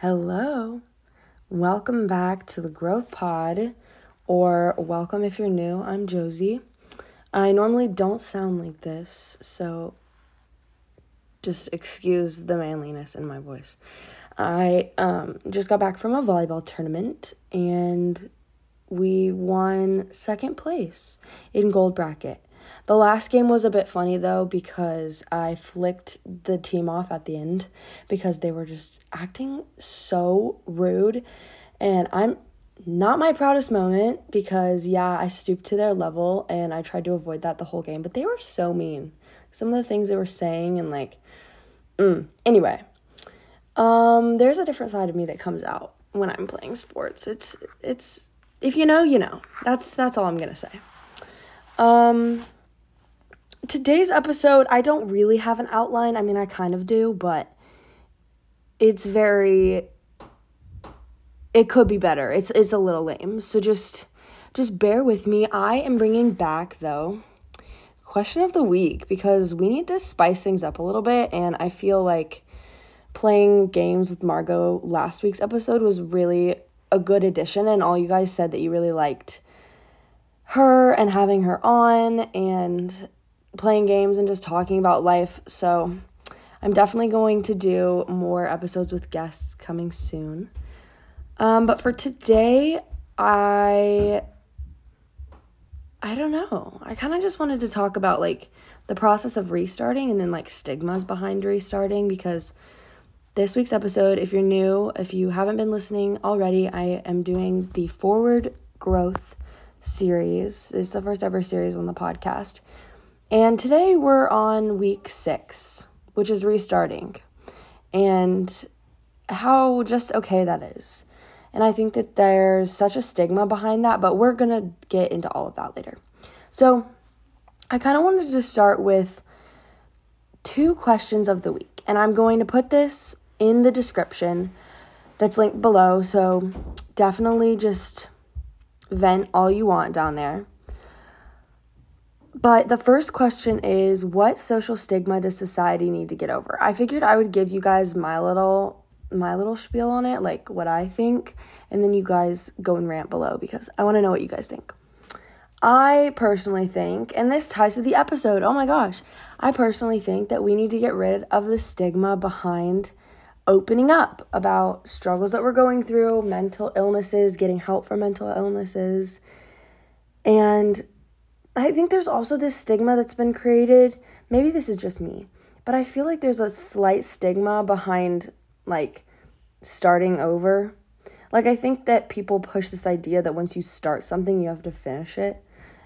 Hello. Welcome back to the Growth Pod, or welcome if you're new. I'm Josie. I normally don't sound like this, so just excuse the manliness in my voice. I um, just got back from a volleyball tournament and we won second place in gold bracket. The last game was a bit funny though because I flicked the team off at the end because they were just acting so rude and I'm not my proudest moment because yeah, I stooped to their level and I tried to avoid that the whole game, but they were so mean. Some of the things they were saying and like mm. anyway. Um there's a different side of me that comes out when I'm playing sports. It's it's if you know, you know. That's that's all I'm to say. Um today's episode, I don't really have an outline. I mean, I kind of do, but it's very it could be better. It's it's a little lame. So just just bear with me. I am bringing back though question of the week because we need to spice things up a little bit and I feel like playing games with Margot last week's episode was really a good addition and all you guys said that you really liked her and having her on and playing games and just talking about life. So I'm definitely going to do more episodes with guests coming soon. Um, but for today, I I don't know. I kind of just wanted to talk about like the process of restarting and then like stigmas behind restarting because this week's episode, if you're new, if you haven't been listening already, I am doing the Forward Growth series. Is the first ever series on the podcast. And today we're on week six, which is restarting, and how just okay that is. And I think that there's such a stigma behind that, but we're gonna get into all of that later. So I kind of wanted to start with two questions of the week, and I'm going to put this in the description that's linked below. So definitely just vent all you want down there. But the first question is what social stigma does society need to get over? I figured I would give you guys my little my little spiel on it, like what I think, and then you guys go and rant below because I want to know what you guys think. I personally think, and this ties to the episode, oh my gosh, I personally think that we need to get rid of the stigma behind opening up about struggles that we're going through, mental illnesses, getting help for mental illnesses, and I think there's also this stigma that's been created. Maybe this is just me, but I feel like there's a slight stigma behind like starting over. Like I think that people push this idea that once you start something, you have to finish it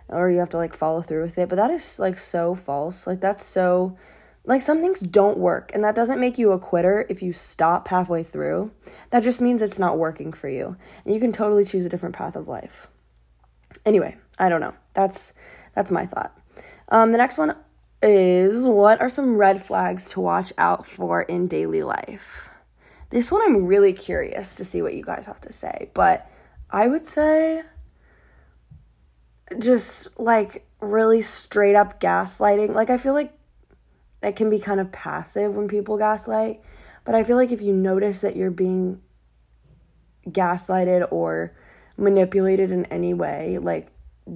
or you have to like follow through with it, but that is like so false. Like that's so like some things don't work and that doesn't make you a quitter if you stop halfway through. That just means it's not working for you. And you can totally choose a different path of life. Anyway, I don't know. That's that's my thought. Um, the next one is what are some red flags to watch out for in daily life? This one I'm really curious to see what you guys have to say, but I would say just like really straight up gaslighting. Like I feel like that can be kind of passive when people gaslight, but I feel like if you notice that you're being gaslighted or manipulated in any way, like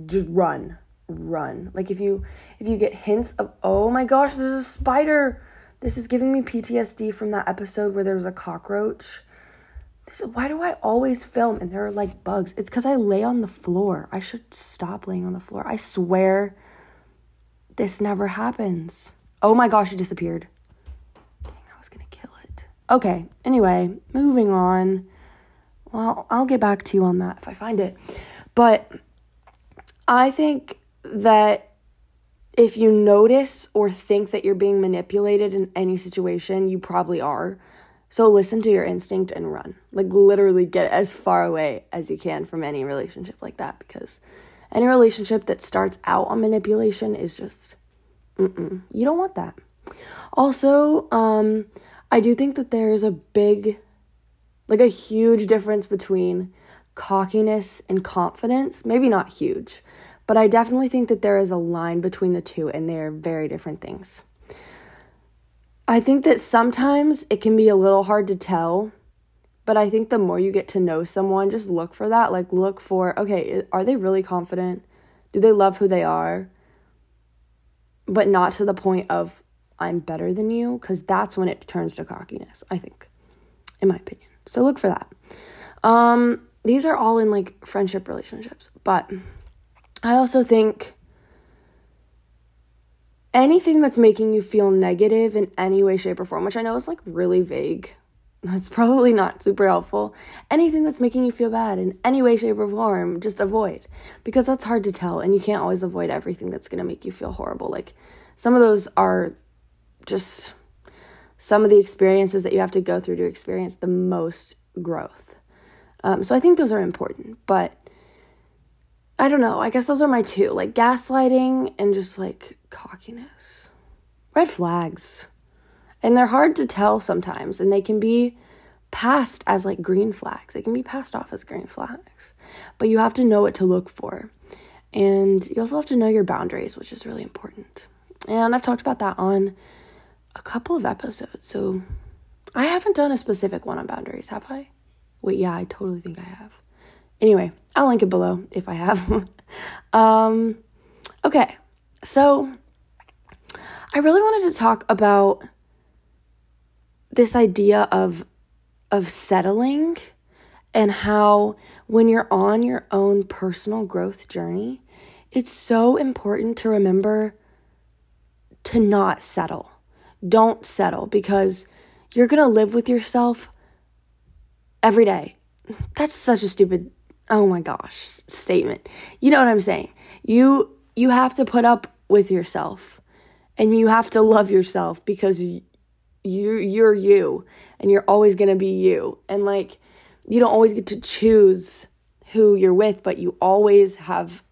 just run run. Like if you if you get hints of oh my gosh, there's a spider. This is giving me PTSD from that episode where there was a cockroach. This is, why do I always film and there are like bugs? It's because I lay on the floor. I should stop laying on the floor. I swear this never happens. Oh my gosh, it disappeared. Dang, I was gonna kill it. Okay, anyway, moving on. Well, I'll get back to you on that if I find it. But I think that if you notice or think that you're being manipulated in any situation, you probably are. So listen to your instinct and run. Like literally get as far away as you can from any relationship like that because any relationship that starts out on manipulation is just mm-mm. You don't want that. Also, um I do think that there is a big like a huge difference between cockiness and confidence. Maybe not huge, but I definitely think that there is a line between the two and they are very different things. I think that sometimes it can be a little hard to tell But I think the more you get to know someone, just look for that. Like, look for, okay, are they really confident? Do they love who they are? But not to the point of, I'm better than you, because that's when it turns to cockiness, I think, in my opinion. So look for that. Um, these are all in like friendship relationships, but I also think anything that's making you feel negative in any way, shape, or form, which I know is like really vague. That's probably not super helpful. Anything that's making you feel bad in any way, shape, or form, just avoid because that's hard to tell, and you can't always avoid everything that's gonna make you feel horrible. Like some of those are just some of the experiences that you have to go through to experience the most growth. Um, so I think those are important, but I don't know. I guess those are my two like gaslighting and just like cockiness. Red flags. And they're hard to tell sometimes, and they can be passed as like green flags. They can be passed off as green flags, but you have to know what to look for. And you also have to know your boundaries, which is really important. And I've talked about that on a couple of episodes. So I haven't done a specific one on boundaries, have I? Wait, yeah, I totally think I have. Anyway, I'll link it below if I have. um, okay, so I really wanted to talk about this idea of of settling and how when you're on your own personal growth journey, it's so important to remember to not settle. Don't settle because you're going to live with yourself every day. That's such a stupid oh my gosh statement. You know what I'm saying? You you have to put up with yourself and you have to love yourself because you you're you and you're always going to be you. And like you don't always get to choose who you're with, but you always have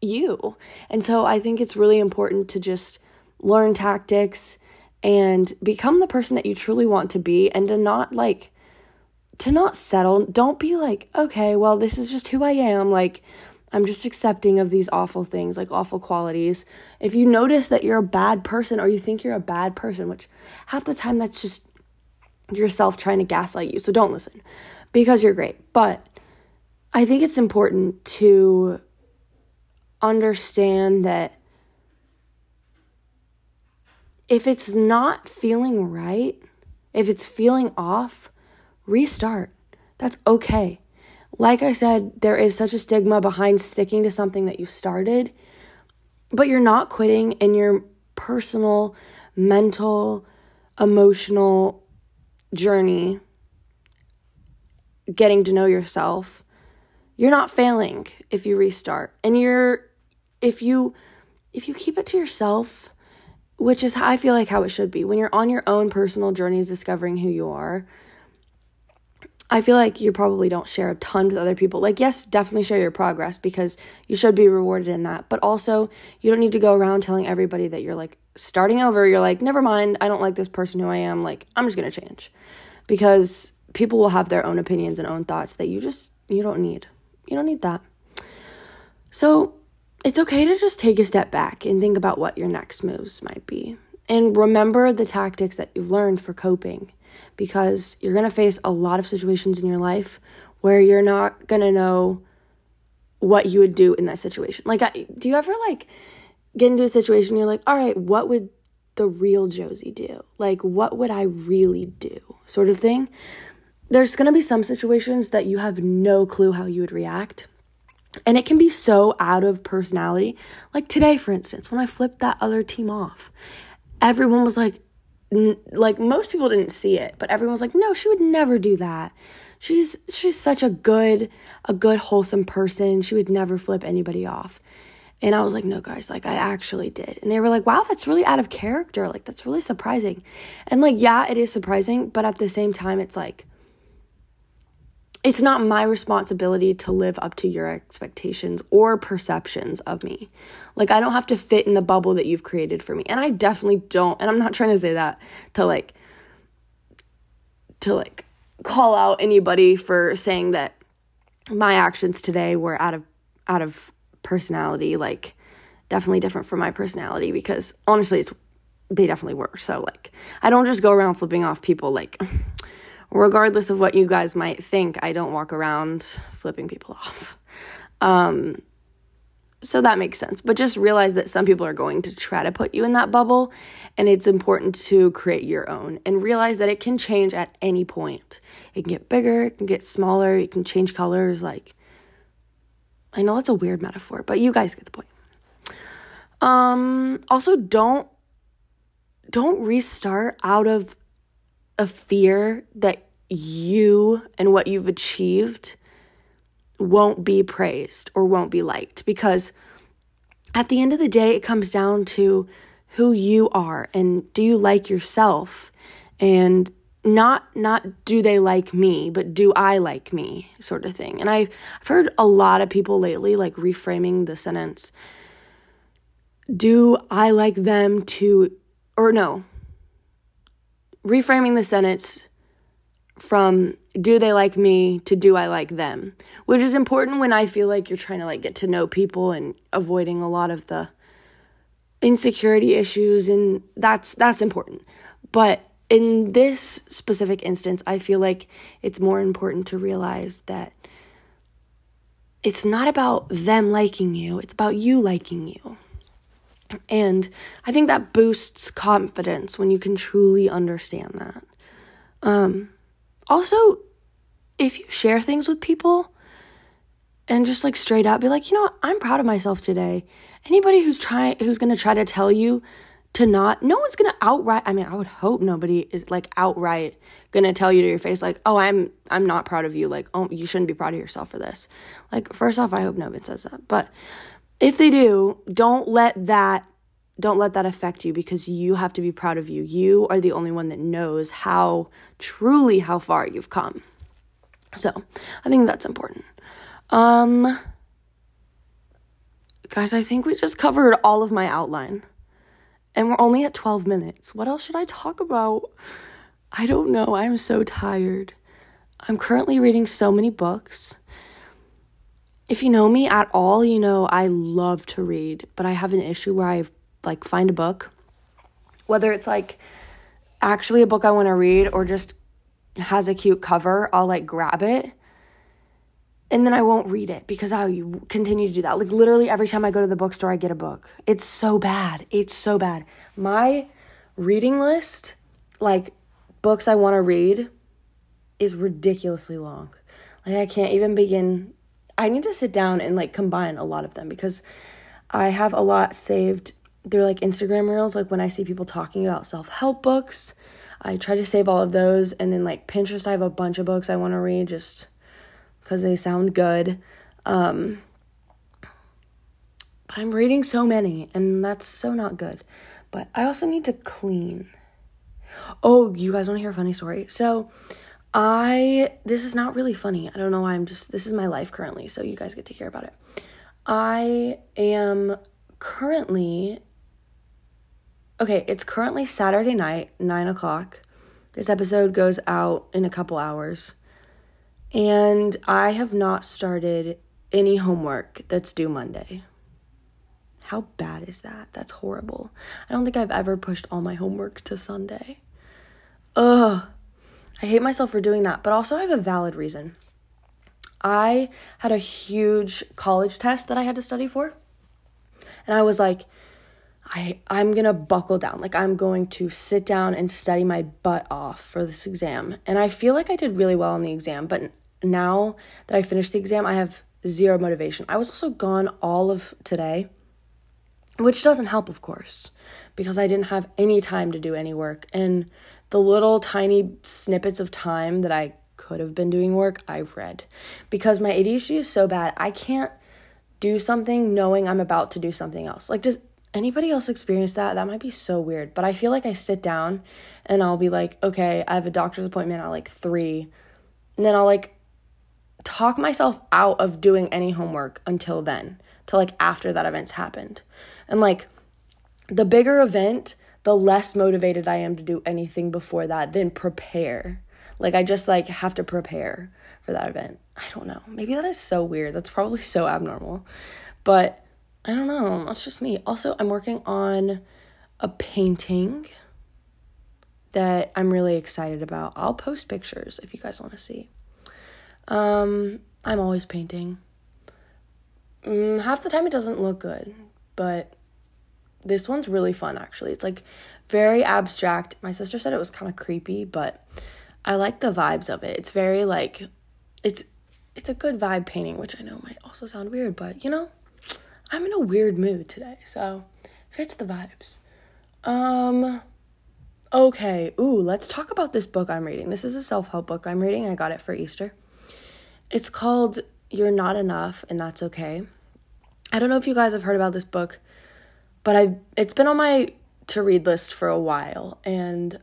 you. And so I think it's really important to just learn tactics and become the person that you truly want to be and to not like to not settle. Don't be like, okay, well, this is just who I am. Like, I'm just accepting of these awful things, like awful qualities. If you notice that you're a bad person or you think you're a bad person, which half the time that's just yourself trying to gaslight you. So don't listen because you're great. But I think it's important to understand that if it's not feeling right, if it's feeling off, restart. That's okay. Like I said, there is such a stigma behind sticking to something that you started, but you're not quitting in your personal, mental, emotional journey, getting to know yourself. You're not failing if you restart. And you're if you if you keep it to yourself, which is how I feel like how it should be. When you're on your own personal journeys discovering who you are, I feel like you probably don't share a ton with other people. Like, yes, definitely share your progress because you should be rewarded in that. But also, you don't need to go around telling everybody that you're like starting over. You're like, never mind, I don't like this person who I am. Like, I'm just going to change. Because people will have their own opinions and own thoughts that you just, you don't need. You don't need that. So, it's okay to just take a step back and think about what your next moves might be. And remember the tactics that you've learned for coping because you're going to face a lot of situations in your life where you're not going to know what you would do in that situation. Like, I, do you ever like get into a situation you're like, all right, what would the real Josie do? Like, what would I really do? Sort of thing. There's going to be some situations that you have no clue how you would react. And it can be so out of personality. Like today, for instance, when I flipped that other team off, everyone was like, like most people didn't see it, but everyone was like, "No, she would never do that." She's she's such a good a good wholesome person. She would never flip anybody off. And I was like, "No, guys, like I actually did." And they were like, "Wow, that's really out of character. Like that's really surprising." And like, yeah, it is surprising, but at the same time it's like it's not my responsibility to live up to your expectations or perceptions of me. Like, I don't have to fit in the bubble that you've created for me. And I definitely don't. And I'm not trying to say that to like, to like call out anybody for saying that my actions today were out of, out of personality. Like, definitely different from my personality because honestly, it's, they definitely were. So, like, I don't just go around flipping off people like, regardless of what you guys might think, I don't walk around flipping people off. Um, so that makes sense. But just realize that some people are going to try to put you in that bubble, and it's important to create your own and realize that it can change at any point. It can get bigger, it can get smaller, it can change colors. Like, I know that's a weird metaphor, but you guys get the point. Um, also, don't don't restart out of a fear that you and what you've achieved won't be praised or won't be liked. Because at the end of the day it comes down to who you are and do you like yourself? And not not do they like me but do i like me sort of thing. And i've, I've heard a lot of people lately like reframing the sentence do i like them to or no reframing the sentence from do they like me to do I like them, which is important when I feel like you're trying to like get to know people and avoiding a lot of the insecurity issues and that's that's important. But in this specific instance, I feel like it's more important to realize that it's not about them liking you, it's about you liking you. And I think that boosts confidence when you can truly understand that. Um, also, if you share things with people and just like straight up be like, you know what, I'm proud of myself today. Anybody who's trying, who's gonna try to tell you to not, no one's gonna outright. I mean, I would hope nobody is like outright gonna tell you to your face, like, oh, I'm, I'm not proud of you. Like, oh, you shouldn't be proud of yourself for this. Like, first off, I hope nobody says that. But if they do, don't let that don't let that affect you because you have to be proud of you. You are the only one that knows how truly how far you've come. So, I think that's important. Um guys, I think we just covered all of my outline. And we're only at 12 minutes. What else should I talk about? I don't know. I'm so tired. I'm currently reading so many books. If you know me at all, you know I love to read, but I have an issue where I've like find a book, whether it's like actually a book I want to read or just has a cute cover, I'll like grab it and then I won't read it because I continue to do that. Like literally every time I go to the bookstore, I get a book. It's so bad. It's so bad. My reading list, like books I want to read, is ridiculously long. Like I can't even begin. I need to sit down and like combine a lot of them because I have a lot saved they're like Instagram reels, like when I see people talking about self help books, I try to save all of those. And then like Pinterest, I have a bunch of books I want to read just because they sound good. Um, but I'm reading so many, and that's so not good. But I also need to clean. Oh, you guys want to hear a funny story? So, I this is not really funny. I don't know why I'm just this is my life currently, so you guys get to hear about it. I am currently Okay, it's currently Saturday night, 9 o'clock. This episode goes out in a couple hours. And I have not started any homework that's due Monday. How bad is that? That's horrible. I don't think I've ever pushed all my homework to Sunday. Ugh. I hate myself for doing that, but also I have a valid reason. I had a huge college test that I had to study for. And I was like, I I'm to buckle down. Like I'm going to sit down and study my butt off for this exam. And I feel like I did really well on the exam, but now that I finished the exam, I have zero motivation. I was also gone all of today, which doesn't help of course, because I didn't have any time to do any work and the little tiny snippets of time that I could have been doing work, I read. Because my ADHD is so bad, I can't do something knowing I'm about to do something else. Like does anybody else experience that? That might be so weird. But I feel like I sit down and I'll be like, okay, I have a doctor's appointment at like three. And then I'll like talk myself out of doing any homework until then, till like after that event's happened. And like the bigger event, the less motivated I am to do anything before that, then prepare. Like I just like have to prepare for that event. I don't know. Maybe that is so weird. That's probably so abnormal. But I don't know. That's just me. Also, I'm working on a painting that I'm really excited about. I'll post pictures if you guys want to see. Um, I'm always painting. Mm, half the time it doesn't look good, but this one's really fun actually. It's like very abstract. My sister said it was kind of creepy, but I like the vibes of it. It's very like it's it's a good vibe painting, which I know might also sound weird, but you know, I'm in a weird mood today, so fits the vibes. Um okay, ooh, let's talk about this book I'm reading. This is a self-help book I'm reading. I got it for Easter. It's called You're Not Enough and That's Okay. I don't know if you guys have heard about this book, but I it's been on my to read list for a while and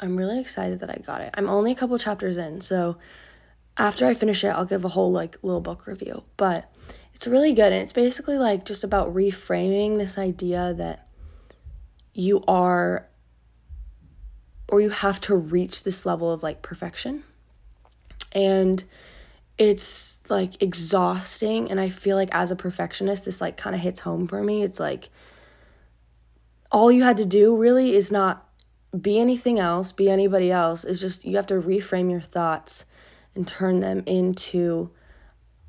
I'm really excited that I got it. I'm only a couple chapters in, so after I finish it, I'll give a whole like little book review. But it's really good and it's basically like just about reframing this idea that you are or you have to reach this level of like perfection. And it's like exhausting and I feel like as a perfectionist this like kind of hits home for me. It's like all you had to do really is not be anything else, be anybody else. It's just you have to reframe your thoughts and turn them into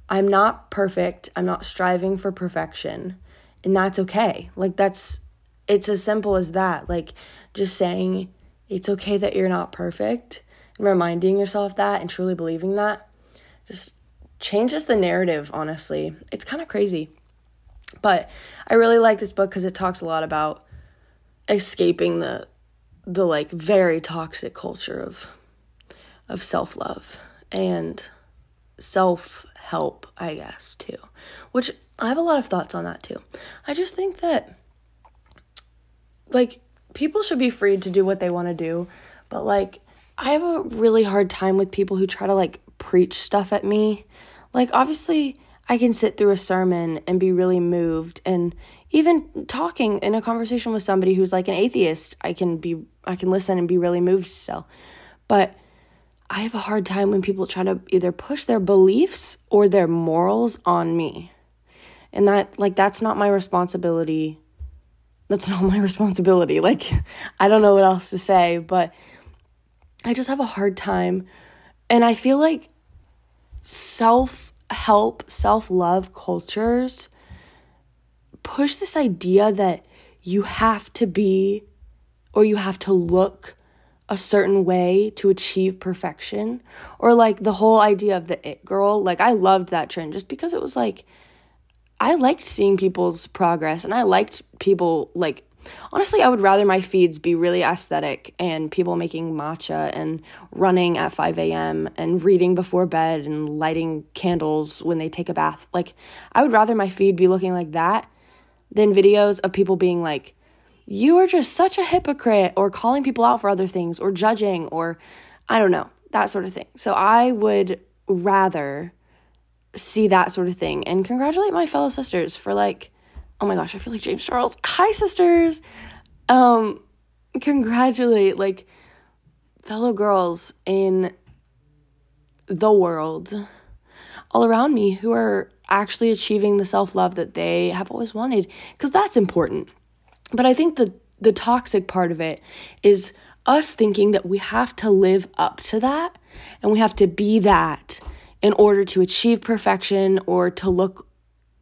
I'm not perfect. I'm not striving for perfection. And that's okay. Like that's it's as simple as that. Like just saying it's okay that you're not perfect and reminding yourself that and truly believing that just changes the narrative, honestly. It's kind of crazy. But I really like this book cuz it talks a lot about escaping the the like very toxic culture of of self-love and self help, I guess, too. Which I have a lot of thoughts on that too. I just think that, like, people should be free to do what they want to do, but, like, I have a really hard time with people who try to, like, preach stuff at me. Like, obviously, I can sit through a sermon and be really moved and even talking in a conversation with somebody who's like an atheist, I can be I can listen and be really moved still. But I have a hard time when people try to either push their beliefs or their morals on me. And that, like, that's not my responsibility. That's not my responsibility. Like, I don't know what else to say, but I just have a hard time. And I feel like self help, self love cultures push this idea that you have to be or you have to look a certain way to achieve perfection or like the whole idea of the it girl like i loved that trend just because it was like i liked seeing people's progress and i liked people like honestly i would rather my feeds be really aesthetic and people making matcha and running at 5 a.m and reading before bed and lighting candles when they take a bath. Like i would rather my feed be looking like that than videos of people being like you are just such a hypocrite or calling people out for other things or judging or I don't know, that sort of thing. So I would rather see that sort of thing and congratulate my fellow sisters for like oh my gosh, I feel like James Charles. Hi sisters. Um congratulate like fellow girls in the world all around me who are actually achieving the self-love that they have always wanted because that's important but I think the the toxic part of it is us thinking that we have to live up to that and we have to be that in order to achieve perfection or to look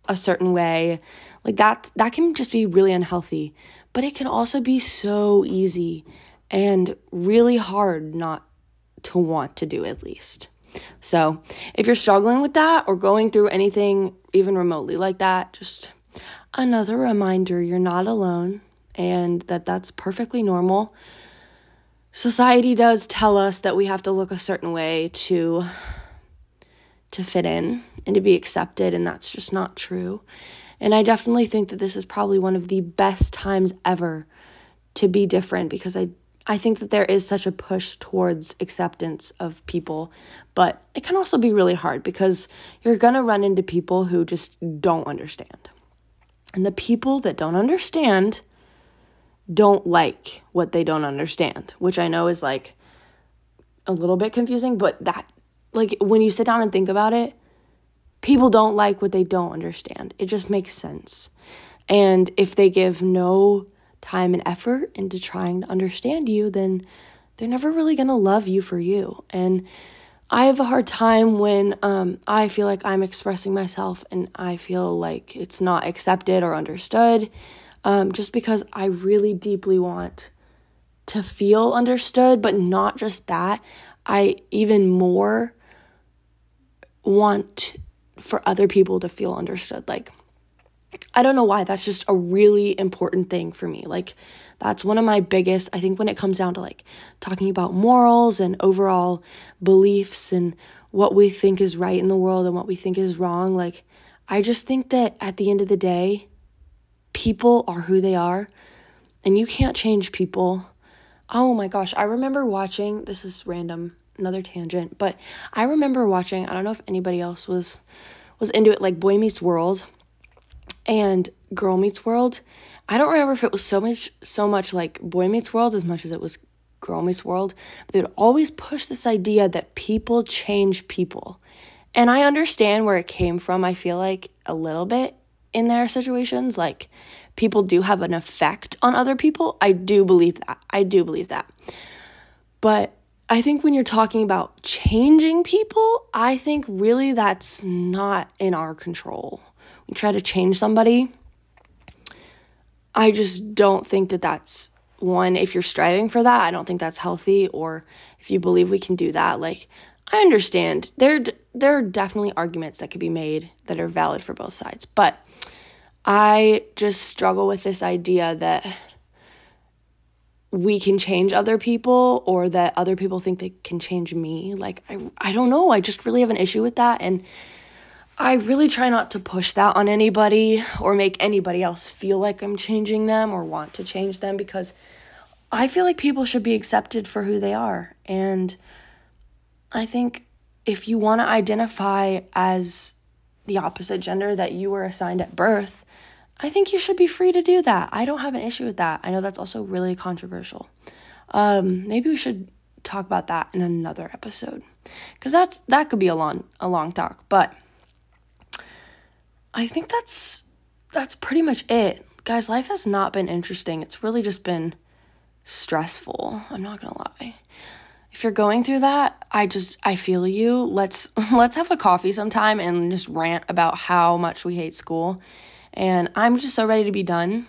a certain way. Like that that can just be really unhealthy, but it can also be so easy and really hard not to want to do at least. So, if you're struggling with that or going through anything even remotely like that, just another reminder you're not alone and that that's perfectly normal. Society does tell us that we have to look a certain way to to fit in and to be accepted and that's just not true. And I definitely think that this is probably one of the best times ever to be different because I I think that there is such a push towards acceptance of people, but it can also be really hard because you're going to run into people who just don't understand. And the people that don't understand don't like what they don't understand, which I know is like a little bit confusing, but that, like, when you sit down and think about it, people don't like what they don't understand. It just makes sense. And if they give no time and effort into trying to understand you, then they're never really going to love you for you. And I have a hard time when um, I feel like I'm expressing myself and I feel like it's not accepted or understood, um, just because I really deeply want to feel understood, but not just that. I even more want for other people to feel understood. Like, I don't know why. That's just a really important thing for me. Like, that's one of my biggest, I think, when it comes down to like talking about morals and overall beliefs and what we think is right in the world and what we think is wrong. Like, I just think that at the end of the day, people are who they are and you can't change people. Oh my gosh, I remember watching, this is random, another tangent, but I remember watching, I don't know if anybody else was was into it like Boy Meets World and Girl Meets World I don't remember if it was so much so much like Boy Meets World as much as it was Girl Meets World, but they would always push this idea that people change people. And I understand where it came from, I feel like a little bit in their situations. Like people do have an effect on other people. I do believe that. I do believe that. But I think when you're talking about changing people, I think really that's not in our control. Try to change somebody I just don't think that that's one if you're striving for that, I don't think that's healthy or if you believe we can do that, like I understand there there are definitely arguments that could be made that are valid for both sides, but I just struggle with this idea that we can change other people or that other people think they can change me. Like I I don't know, I just really have an issue with that and I really try not to push that on anybody or make anybody else feel like I'm changing them or want to change them because I feel like people should be accepted for who they are. And I think if you want to identify as the opposite gender that you were assigned at birth, I think you should be free to do that. I don't have an issue with that. I know that's also really controversial. Um, maybe we should talk about that in another episode because that's that could be a long a long talk, but. I think that's that's pretty much it. Guys, life has not been interesting. It's really just been stressful. I'm not going to lie. If you're going through that, I just I feel you. Let's let's have a coffee sometime and just rant about how much we hate school. And I'm just so ready to be done.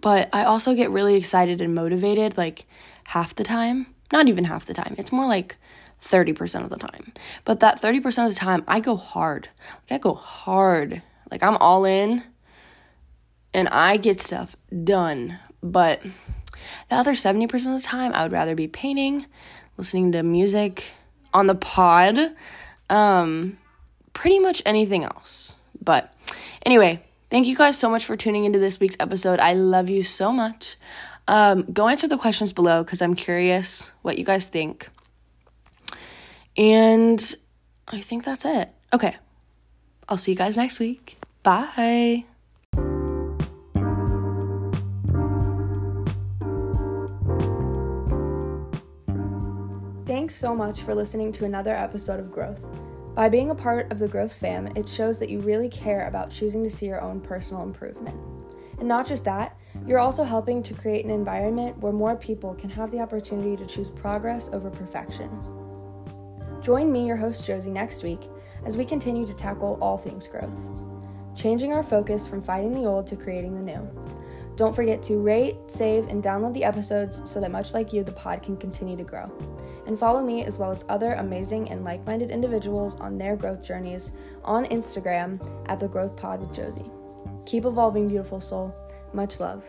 But I also get really excited and motivated like half the time. Not even half the time. It's more like 30% of the time. But that 30% of the time, I go hard. Like, I go hard. Like, I'm all in and I get stuff done. But the other 70% of the time, I would rather be painting, listening to music on the pod, um, pretty much anything else. But anyway, thank you guys so much for tuning into this week's episode. I love you so much. Um, go answer the questions below because I'm curious what you guys think. And I think that's it. Okay. I'll see you guys next week. Bye. Thanks so much for listening to another episode of Growth. By being a part of the Growth fam, it shows that you really care about choosing to see your own personal improvement. And not just that, you're also helping to create an environment where more people can have the opportunity to choose progress over perfection. Join me, your host Josie, next week as we continue to tackle all things growth, changing our focus from fighting the old to creating the new. Don't forget to rate, save, and download the episodes so that much like you, the pod can continue to grow. And follow me as well as other amazing and like minded individuals on their growth journeys on Instagram at The Growth Pod with Josie. Keep evolving, beautiful soul. Much love.